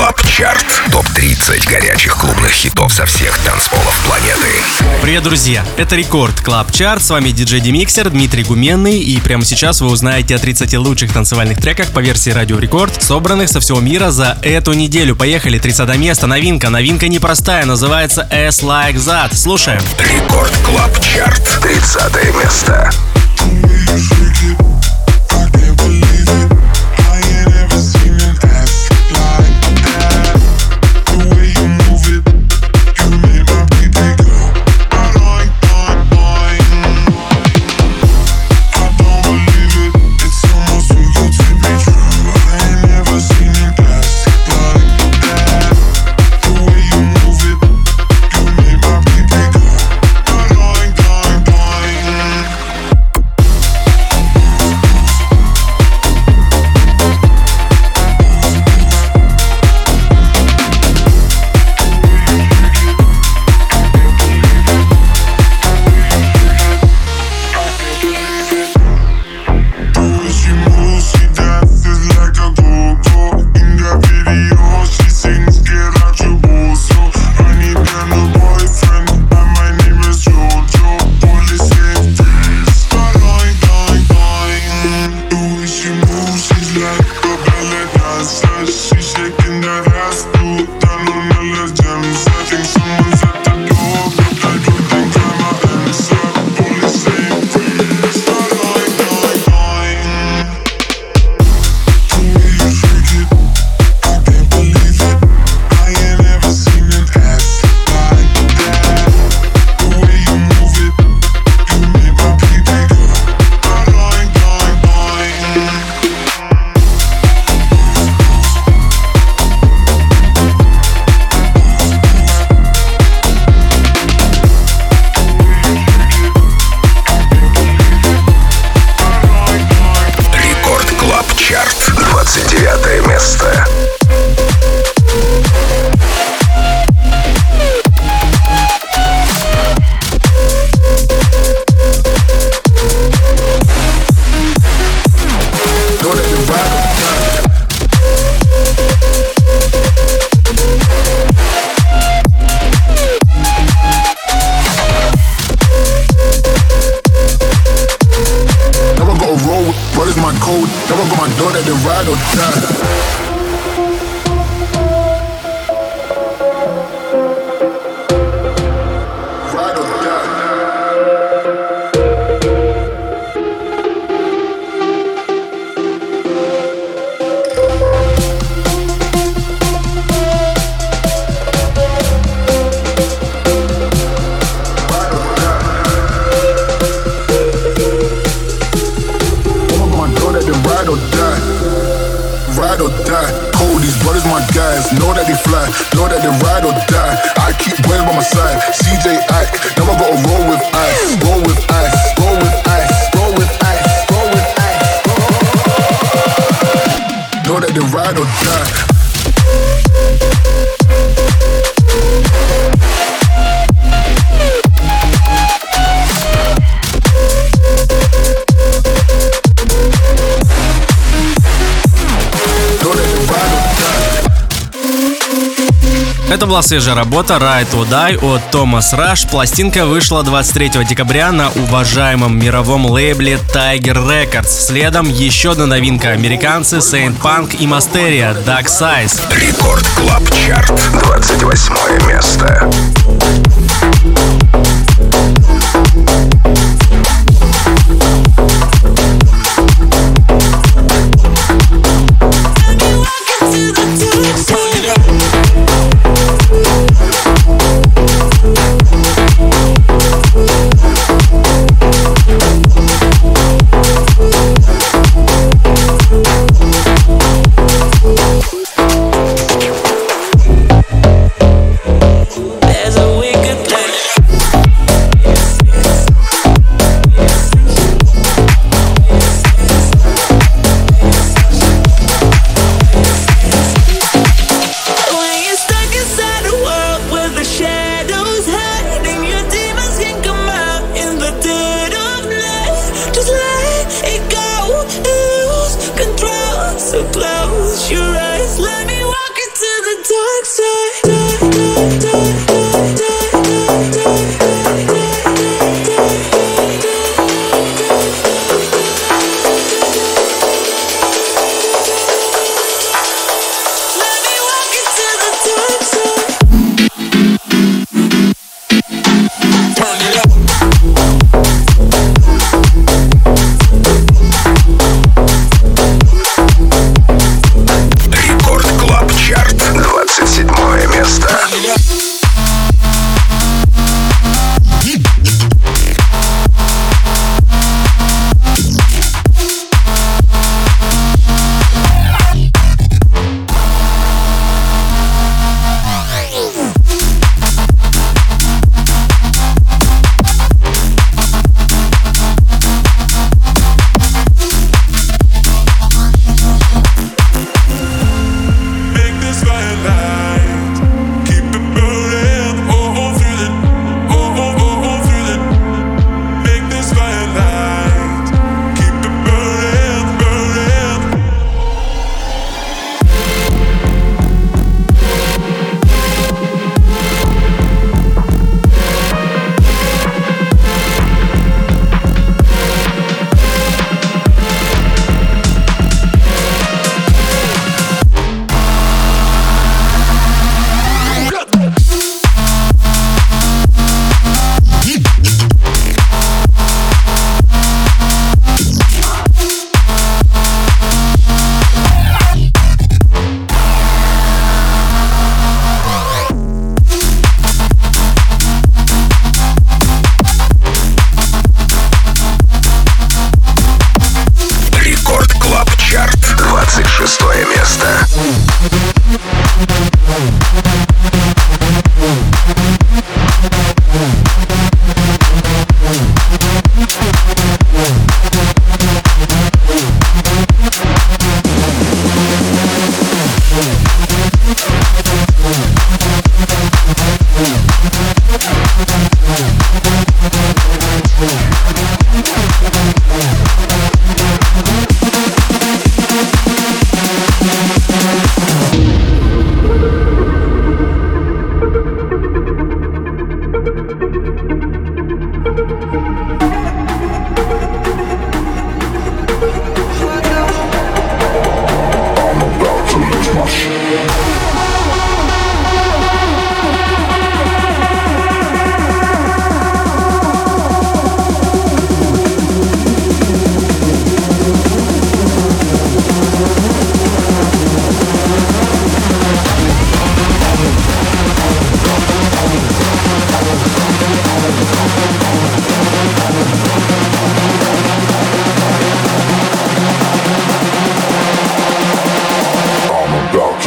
Club Chart. Топ-30 горячих клубных хитов со всех танцполов планеты. Привет, друзья! Это Record Club Chart. С вами диджей Демиксер Дмитрий Гуменный. И прямо сейчас вы узнаете о 30 лучших танцевальных треках по версии Радио Рекорд, собранных со всего мира за эту неделю. Поехали, 30 место, новинка. Новинка непростая, называется Ass Like That. Слушаем. Record Club Chart. 30 место. homicide. CJ была свежая работа Ride or Die от Томас Раш. Пластинка вышла 23 декабря на уважаемом мировом лейбле Tiger Records. Следом еще одна новинка. Американцы Saint Punk и Мастерия Dark Size. Record Club Chart. 28 место.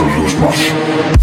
sobre os.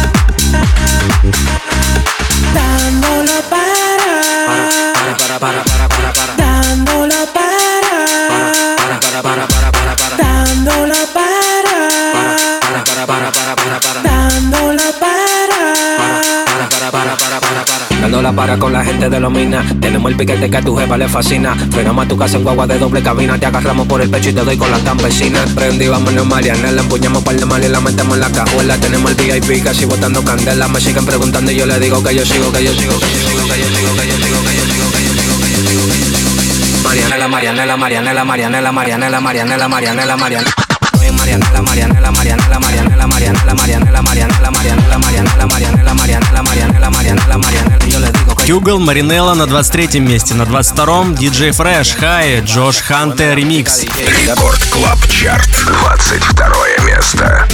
para con la gente de los minas. Tenemos el piquete que a tu jefa le fascina. Frenamos a tu casa en guagua de doble cabina. Te agarramos por el pecho y te doy con la campesina. Prendí, vámonos Mariana. empuñamos par de mal y la metemos en la cajuela. Tenemos el VIP casi botando candela. Me siguen preguntando y yo le digo que yo sigo, que yo sigo, que yo sigo, que yo sigo, que yo sigo, que yo sigo, Marianela, Marianela, Marianela, Marianela, Marianela, Marianela, Marianela, Marianela. Marianela, Marianela, Marianela, Marianela, Marianela, Marianela, Marianela, Marianela, Marianela, Marianela, Marianela, Marianela, Marianela, Mariанela, yo le digo Кюгл, Маринелла на 23 месте, на 22-м DJ Fresh, Хай, Джош Ханте, ремикс. Рекорд Клаб Чарт, 22 место.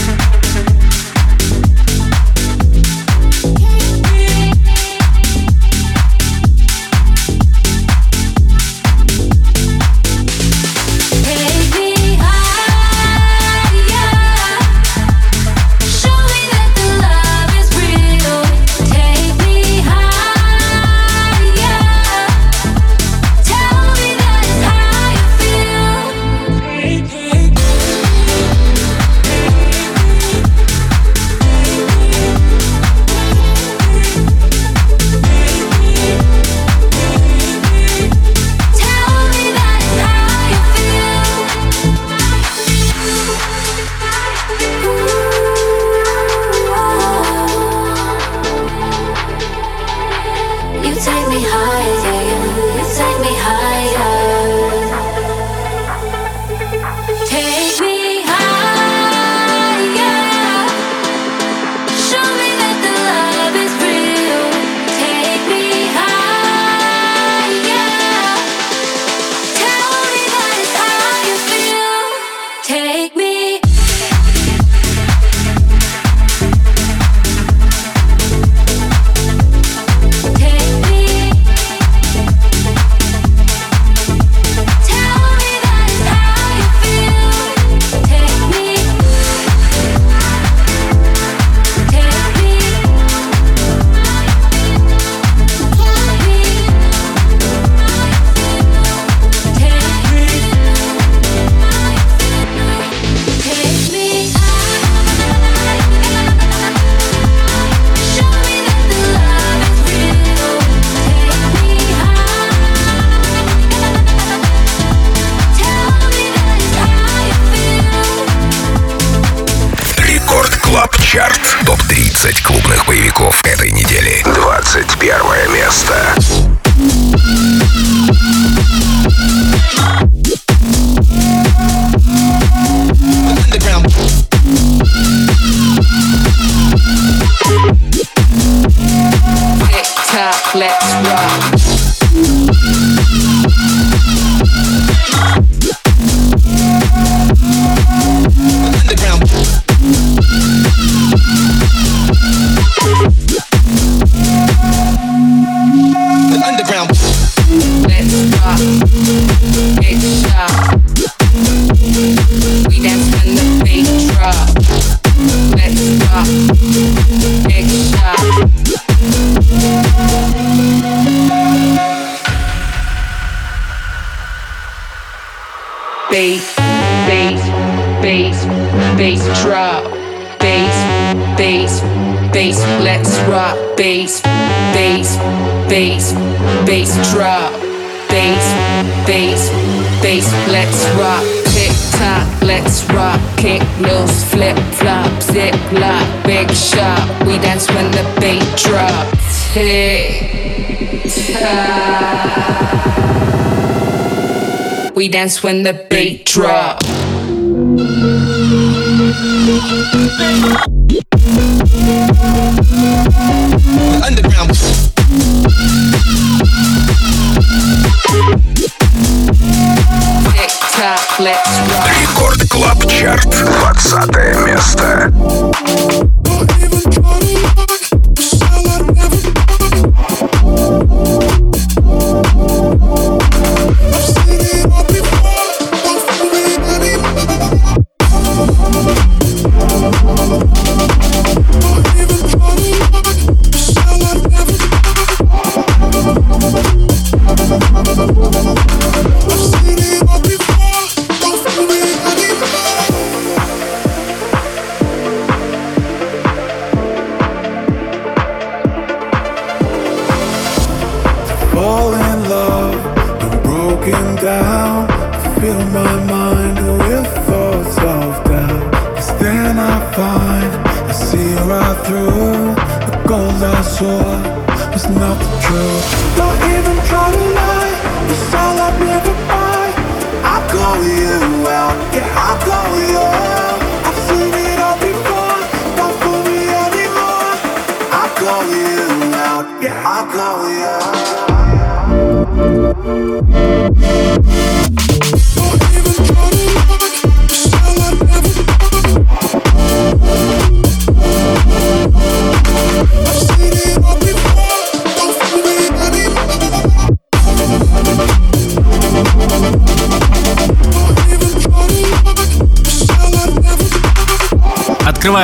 take me higher. we dance when the beat drop. Underground. Рекорд Клаб Чарт. 20 место.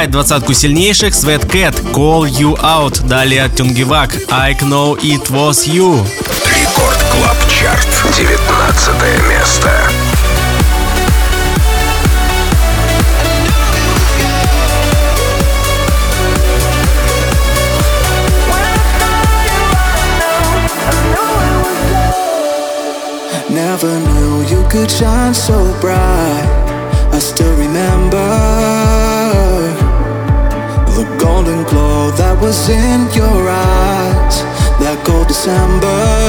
занимает двадцатку сильнейших Свет Кэт, Call You Out, далее Tungevaag, I Know It Was You. Record Club Chart, 19 место. Never knew you could shine so bright was in your eyes. That cold December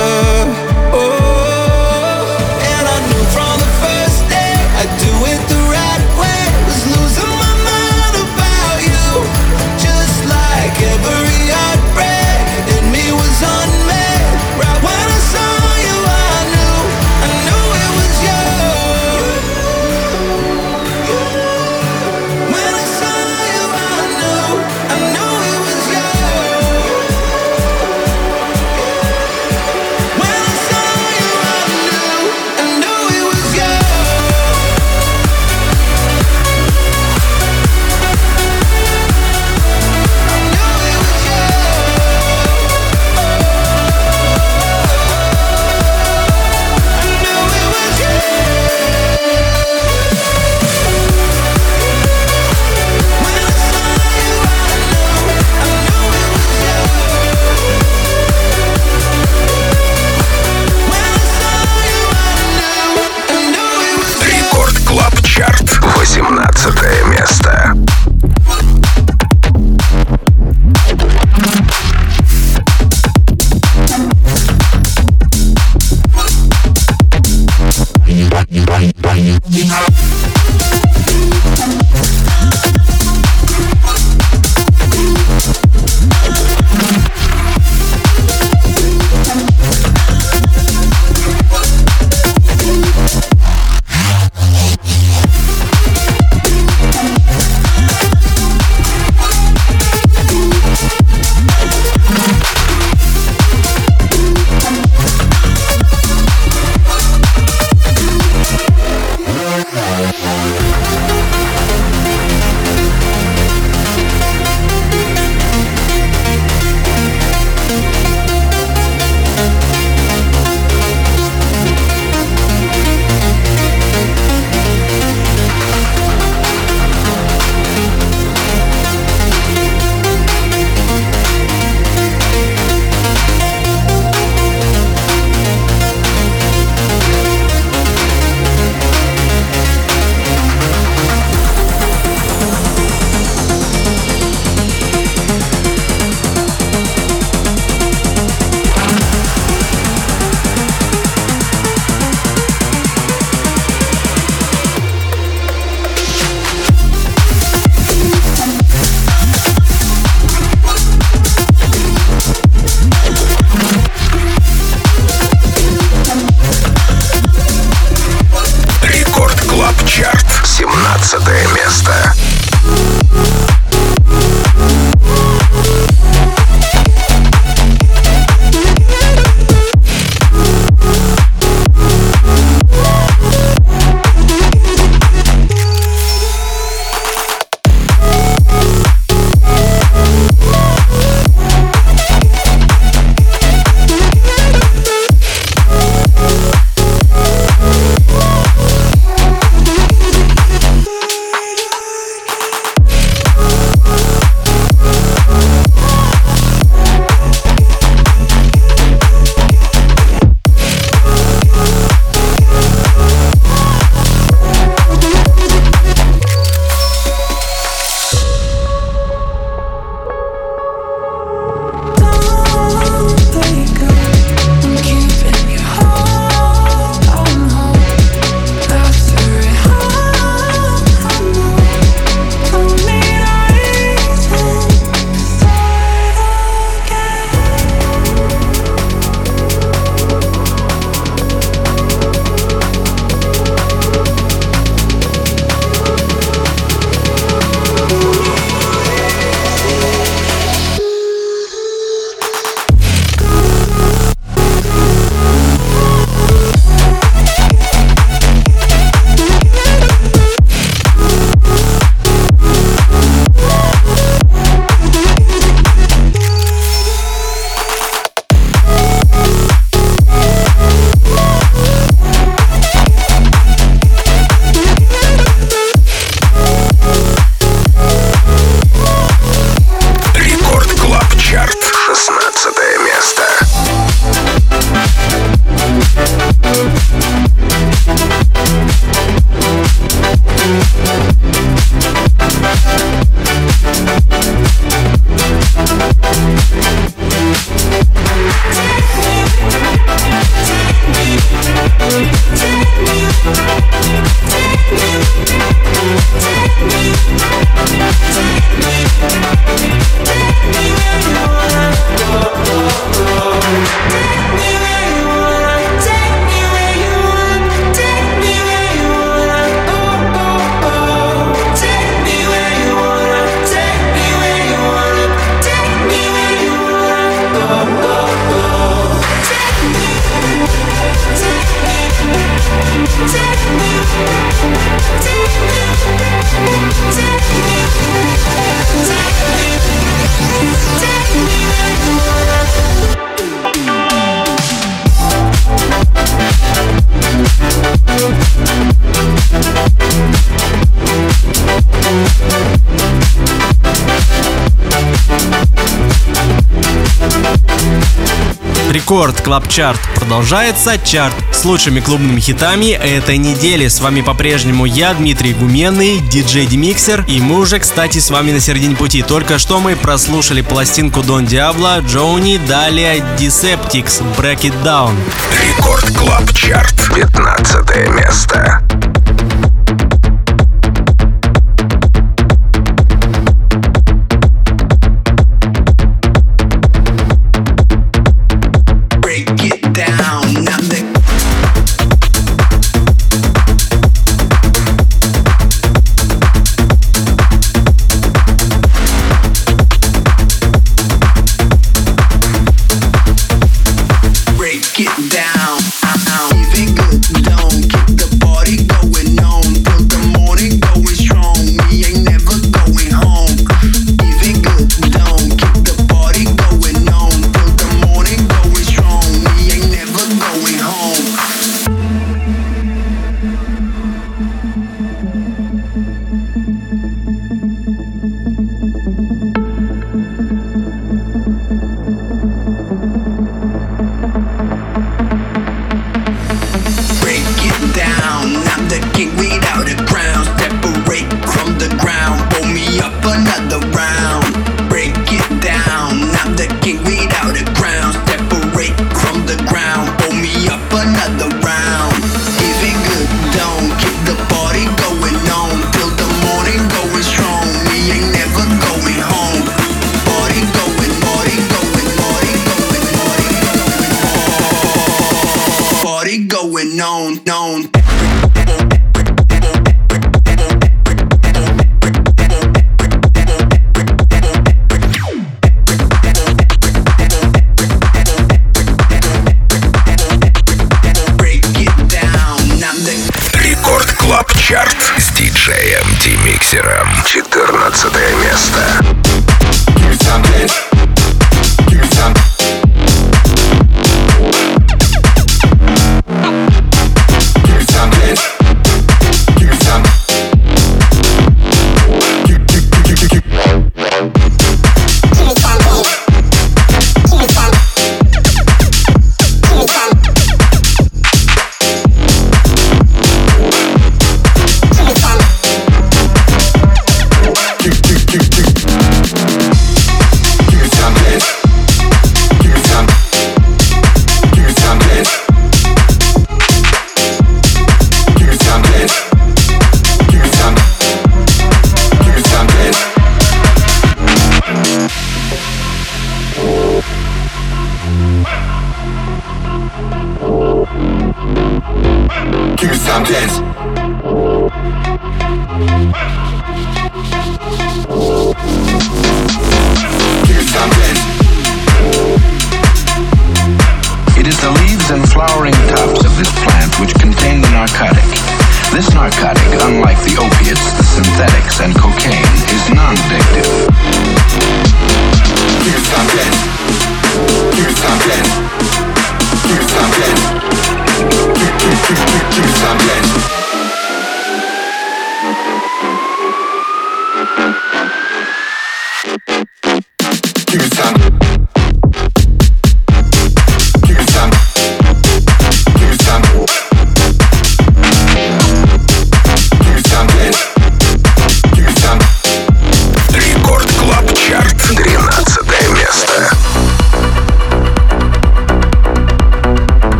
продолжается. Чарт с лучшими клубными хитами этой недели. С вами по-прежнему я, Дмитрий Гуменный, диджей Демиксер. И мы уже, кстати, с вами на середине пути. Только что мы прослушали пластинку Don Diablo, Джоуни, далее Deceptics, Break It Down. Record Club Chart. 15 место. Рекорд Клаб Чарт. 13 место.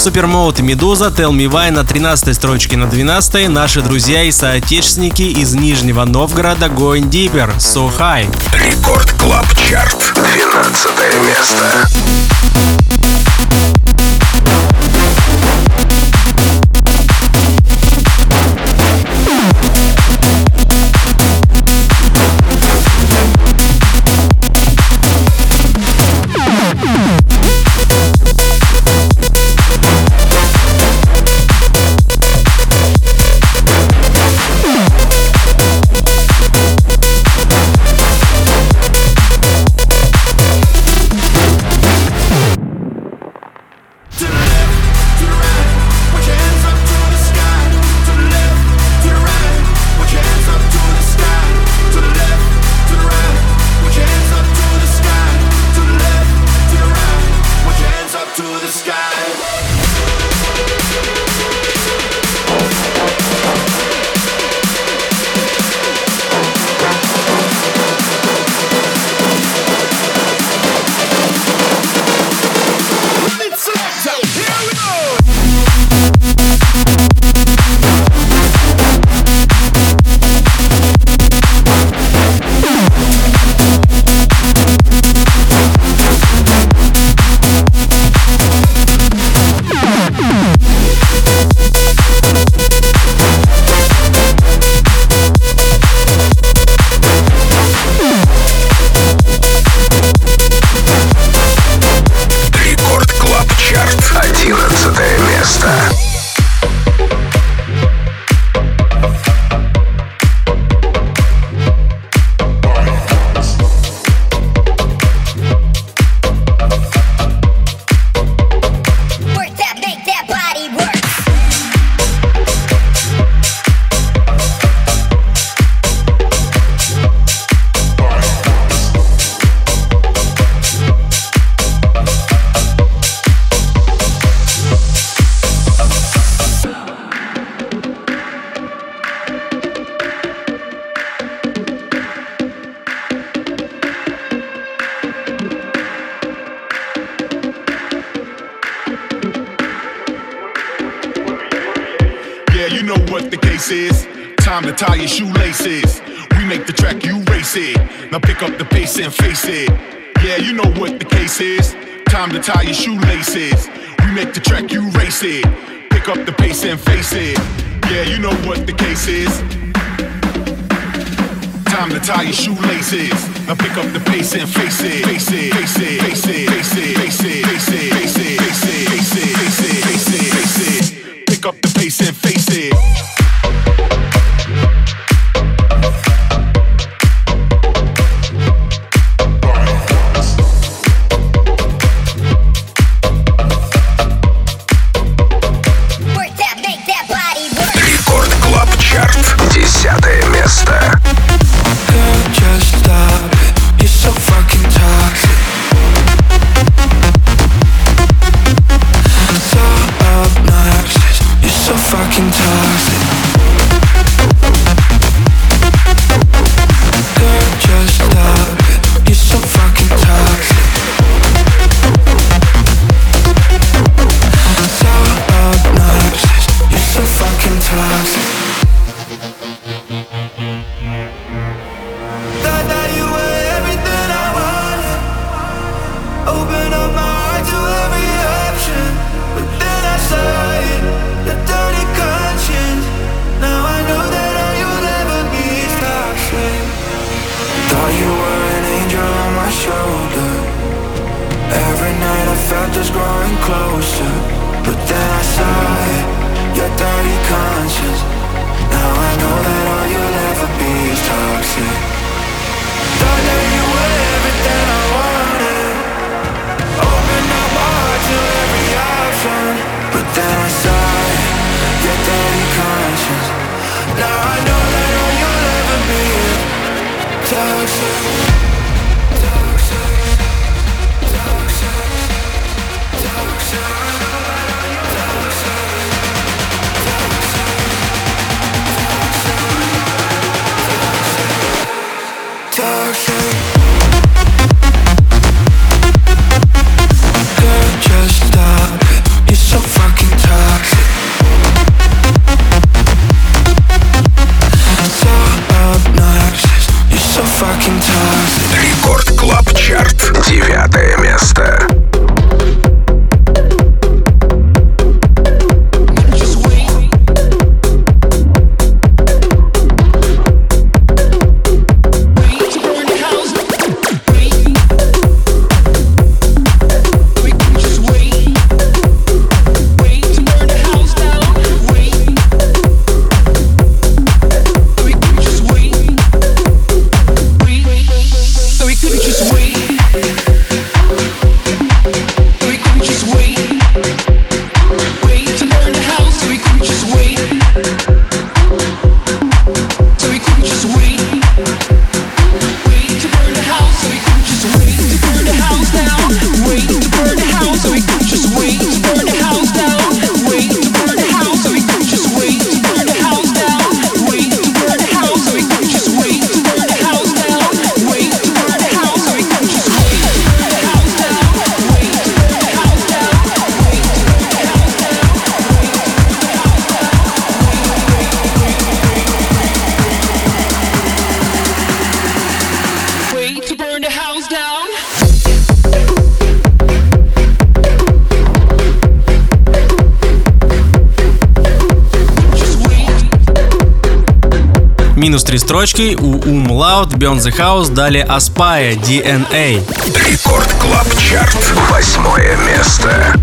Supermode и Meduza, Tell Me Why на 13 строчке на 12 наши друзья и соотечественники из Нижнего Новгорода Going Deeper, So High. Record Club Chart. 12 место. Минус три строчки у Um Loud, Beyond the House, далее Aspire, DNA. Record Club Chart. Восьмое место.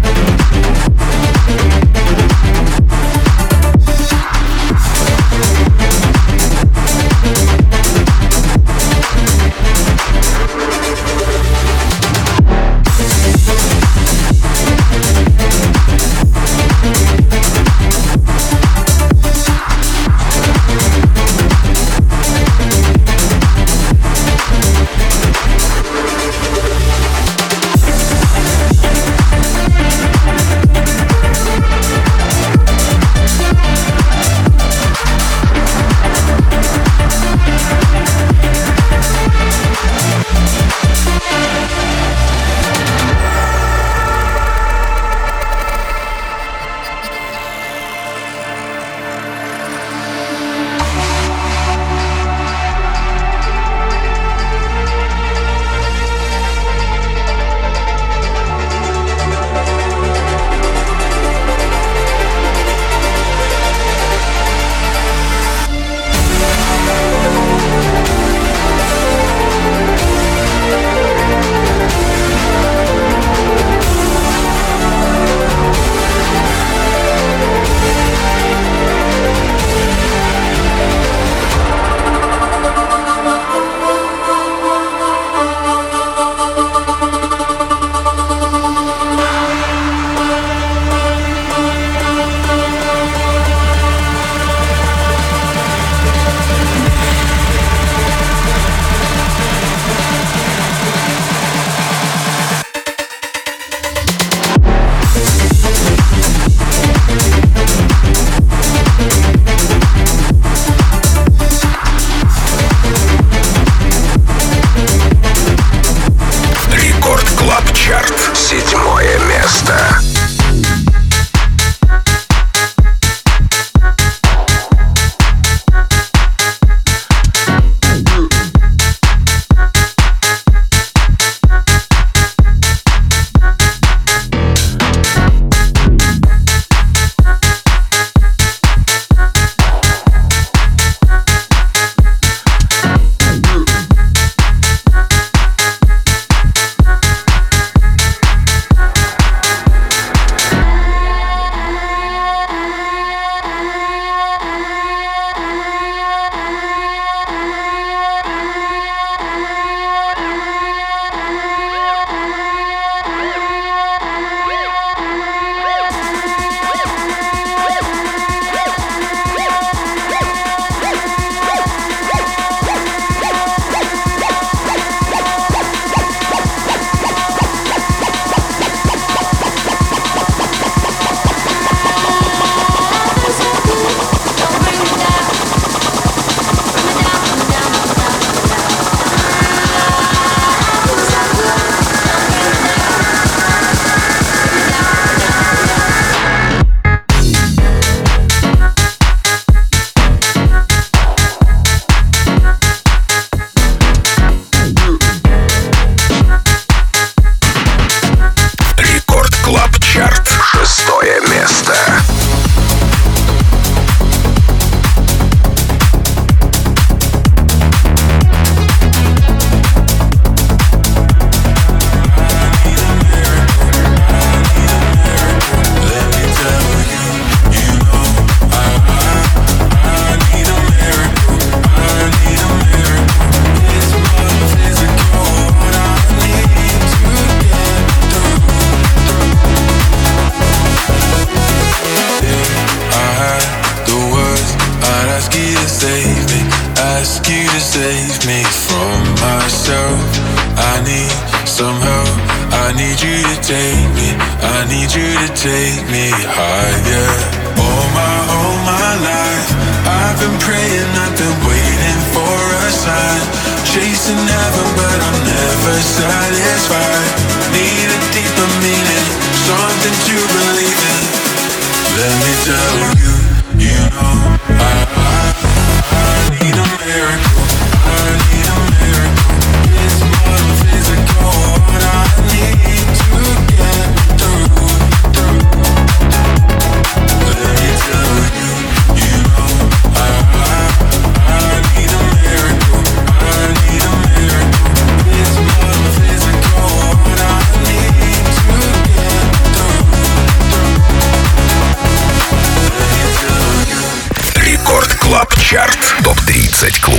Топ-30 клубных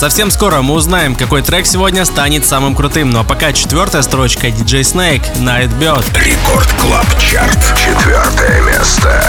Совсем скоро мы узнаем, какой трек сегодня станет самым крутым. Ну а пока четвертая строчка DJ Snake Nightbird. Record Club Chart. Четвертое место.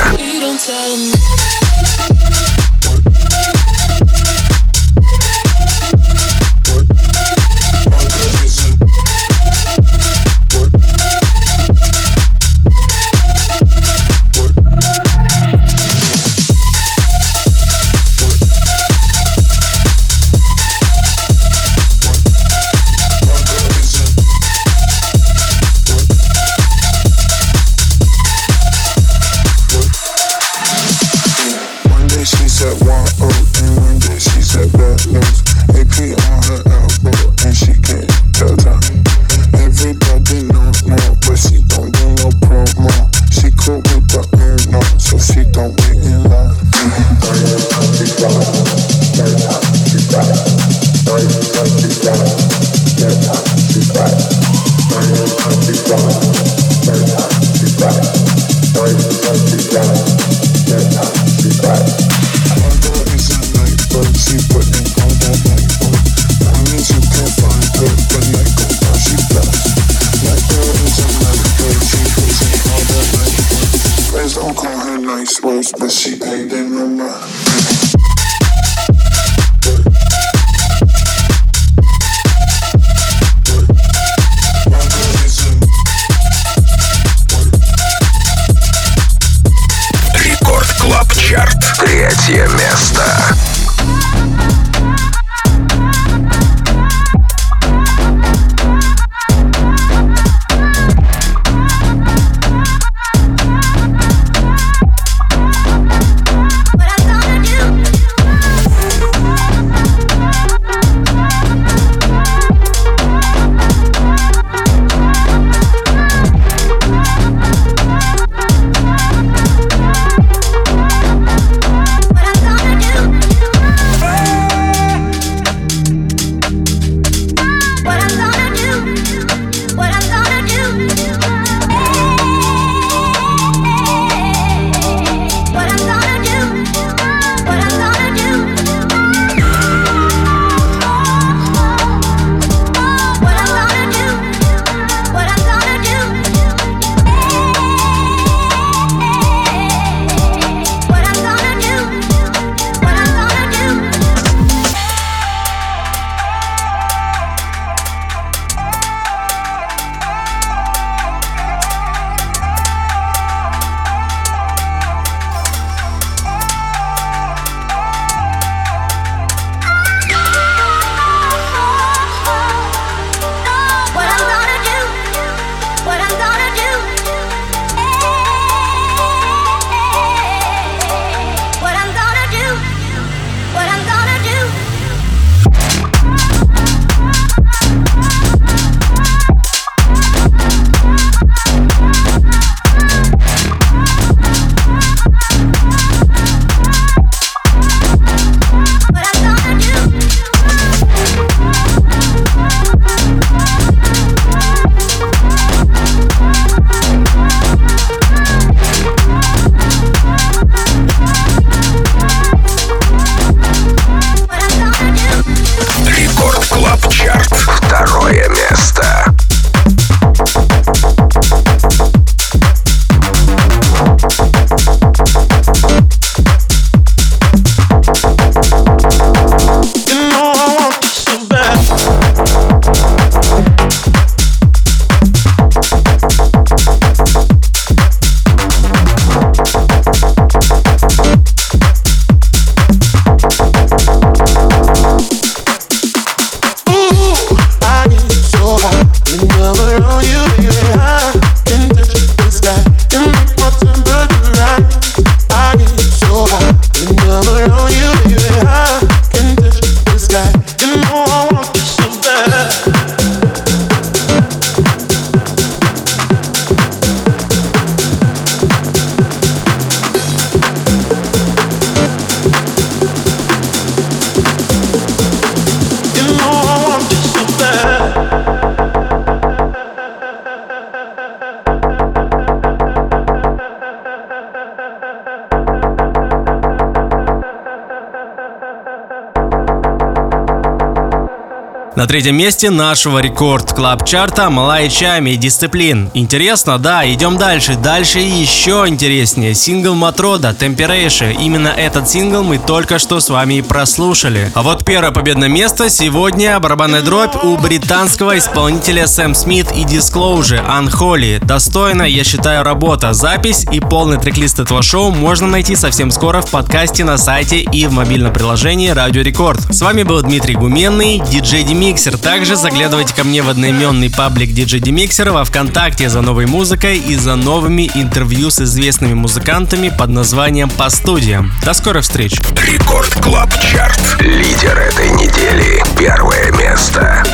На третьем месте нашего Record Club Chart а Malaa и Tchami Discipline. Интересно? Да, идем дальше. Дальше еще интереснее. Сингл Matroda Temperature. Именно этот сингл мы только что с вами и прослушали. А вот первое победное место сегодня барабанная дробь у британского исполнителя Сэм Смит и Disclosure Unholy. Достойная, я считаю, работа. Запись и полный трек-лист этого шоу можно найти совсем скоро в подкасте на сайте и в мобильном приложении Радио Рекорд. С вами был Дмитрий Гуменный, диджей Демиксер. Также заглядывайте ко мне в одноименный паблик диджей Демиксер во Вконтакте за новой музыкой и за новыми интервью с известными музыкантами под названием «По студиям». До скорых встреч! Record Club Chart. Лидер этой недели. Первое место.